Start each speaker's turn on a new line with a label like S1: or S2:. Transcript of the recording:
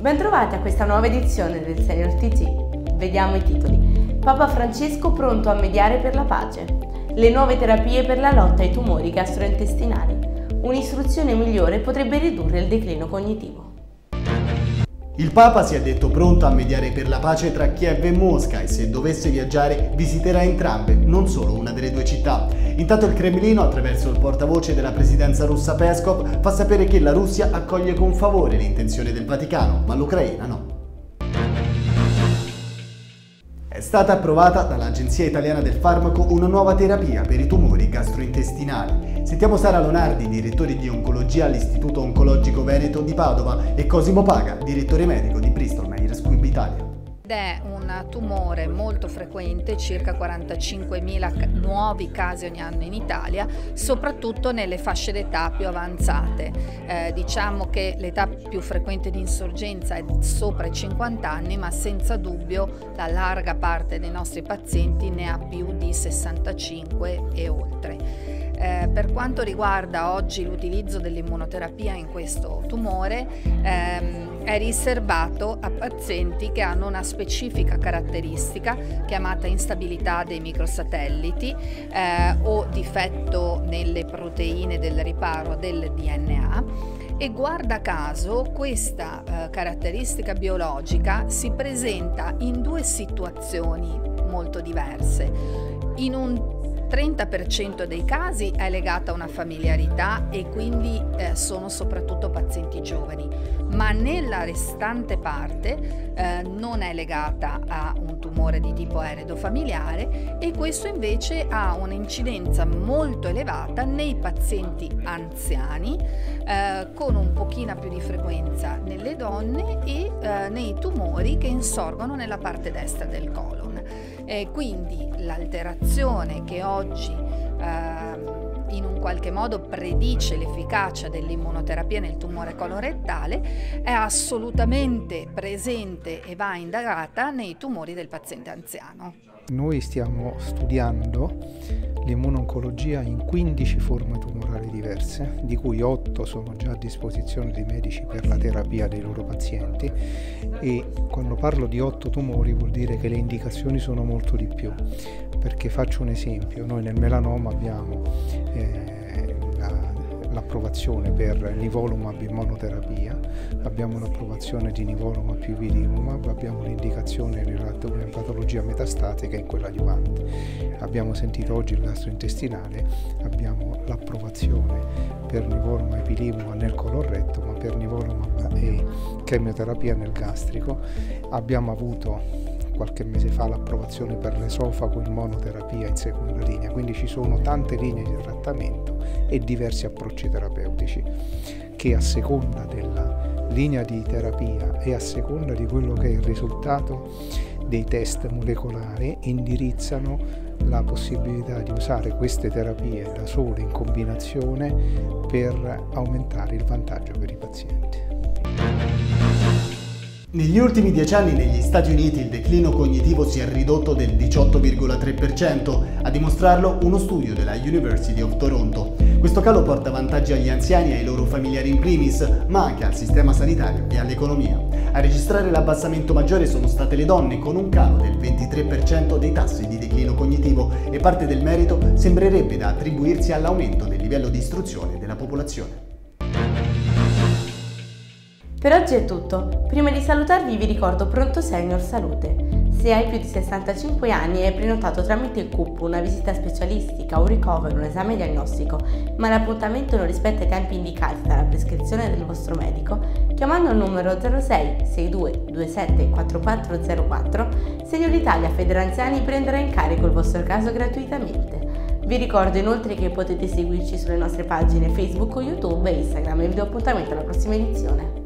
S1: Bentrovati a questa nuova edizione del Senior TG. Vediamo i titoli. Papa Francesco pronto a mediare per la pace. Le nuove terapie per la lotta ai tumori gastrointestinali. Un'istruzione migliore potrebbe ridurre il declino cognitivo.
S2: Il Papa si è detto pronto a mediare per la pace tra Kiev e Mosca e se dovesse viaggiare visiterà entrambe, non solo una delle due città. Intanto il Cremlino, attraverso il portavoce della presidenza russa Peskov, fa sapere che la Russia accoglie con favore l'intenzione del Vaticano, ma l'Ucraina no. È stata approvata dall'Agenzia Italiana del Farmaco una nuova terapia per i tumori gastrointestinali. Sentiamo Sara Lonardi, direttore di oncologia all'Istituto Oncologico Veneto di Padova e Cosimo Paga, direttore medico di Bristol Myers Squibb Italia
S3: ed è un tumore molto frequente, circa 45.000 nuovi casi ogni anno in Italia, soprattutto nelle fasce d'età più avanzate. Eh, diciamo che l'età più frequente di insorgenza è sopra i 50 anni, ma senza dubbio la larga parte dei nostri pazienti ne ha più di 65 e oltre. Eh, per quanto riguarda oggi l'utilizzo dell'immunoterapia in questo tumore, ehm, è riservato a pazienti che hanno una specifica caratteristica chiamata instabilità dei microsatelliti eh, o difetto nelle proteine del riparo del DNA e guarda caso questa eh, caratteristica biologica si presenta in due situazioni molto diverse. In un 30% dei casi è legata a una familiarità e quindi eh, sono soprattutto pazienti giovani, ma nella restante parte eh, non è legata a un tumore di tipo eredo familiare e questo invece ha un'incidenza molto elevata nei pazienti anziani eh, con un pochino più di frequenza nelle donne e eh, nei tumori che insorgono nella parte destra del colon. E quindi l'alterazione che oggi ehm, in un qualche modo predice l'efficacia dell'immunoterapia nel tumore colorettale è assolutamente presente e va indagata nei tumori del paziente anziano.
S4: Noi stiamo studiando l'immuno-oncologia in 15 forme tumorali diverse, di cui 8 sono già a disposizione dei medici per la terapia dei loro pazienti e quando parlo di 8 tumori vuol dire che le indicazioni sono molto di più, perché faccio un esempio, noi nel melanoma abbiamo eh, l'approvazione per nivolumab in monoterapia, abbiamo l'approvazione di nivolumab più ipilimumab, abbiamo l'indicazione nella patologia metastatica in quella adjuvante. Abbiamo sentito oggi il gastrointestinale, abbiamo l'approvazione per nivolumab e nel colon ma per nivolumab e chemioterapia nel gastrico. Abbiamo avuto qualche mese fa l'approvazione per l'esofago in monoterapia in seconda linea, quindi ci sono tante linee di trattamento e diversi approcci terapeutici che a seconda della linea di terapia e a seconda di quello che è il risultato dei test molecolari indirizzano la possibilità di usare queste terapie da sole in combinazione per aumentare il vantaggio per i pazienti.
S2: Negli ultimi dieci anni negli Stati Uniti il declino cognitivo si è ridotto del 18,3%, a dimostrarlo uno studio della University of Toronto. Questo calo porta vantaggi agli anziani e ai loro familiari in primis, ma anche al sistema sanitario e all'economia. A registrare l'abbassamento maggiore sono state le donne, con un calo del 23% dei tassi di declino cognitivo e parte del merito sembrerebbe da attribuirsi all'aumento del livello di istruzione della popolazione.
S1: Per oggi è tutto. Prima di salutarvi vi ricordo Pronto Senior Salute. Se hai più di 65 anni e hai prenotato tramite il CUP una visita specialistica, un ricovero, un esame diagnostico, ma l'appuntamento non rispetta i tempi indicati dalla prescrizione del vostro medico, chiamando il numero 06 62 27 4404, Senior Italia Federanziani prenderà in carico il vostro caso gratuitamente. Vi ricordo inoltre che potete seguirci sulle nostre pagine Facebook, YouTube e Instagram e vi do appuntamento alla prossima edizione.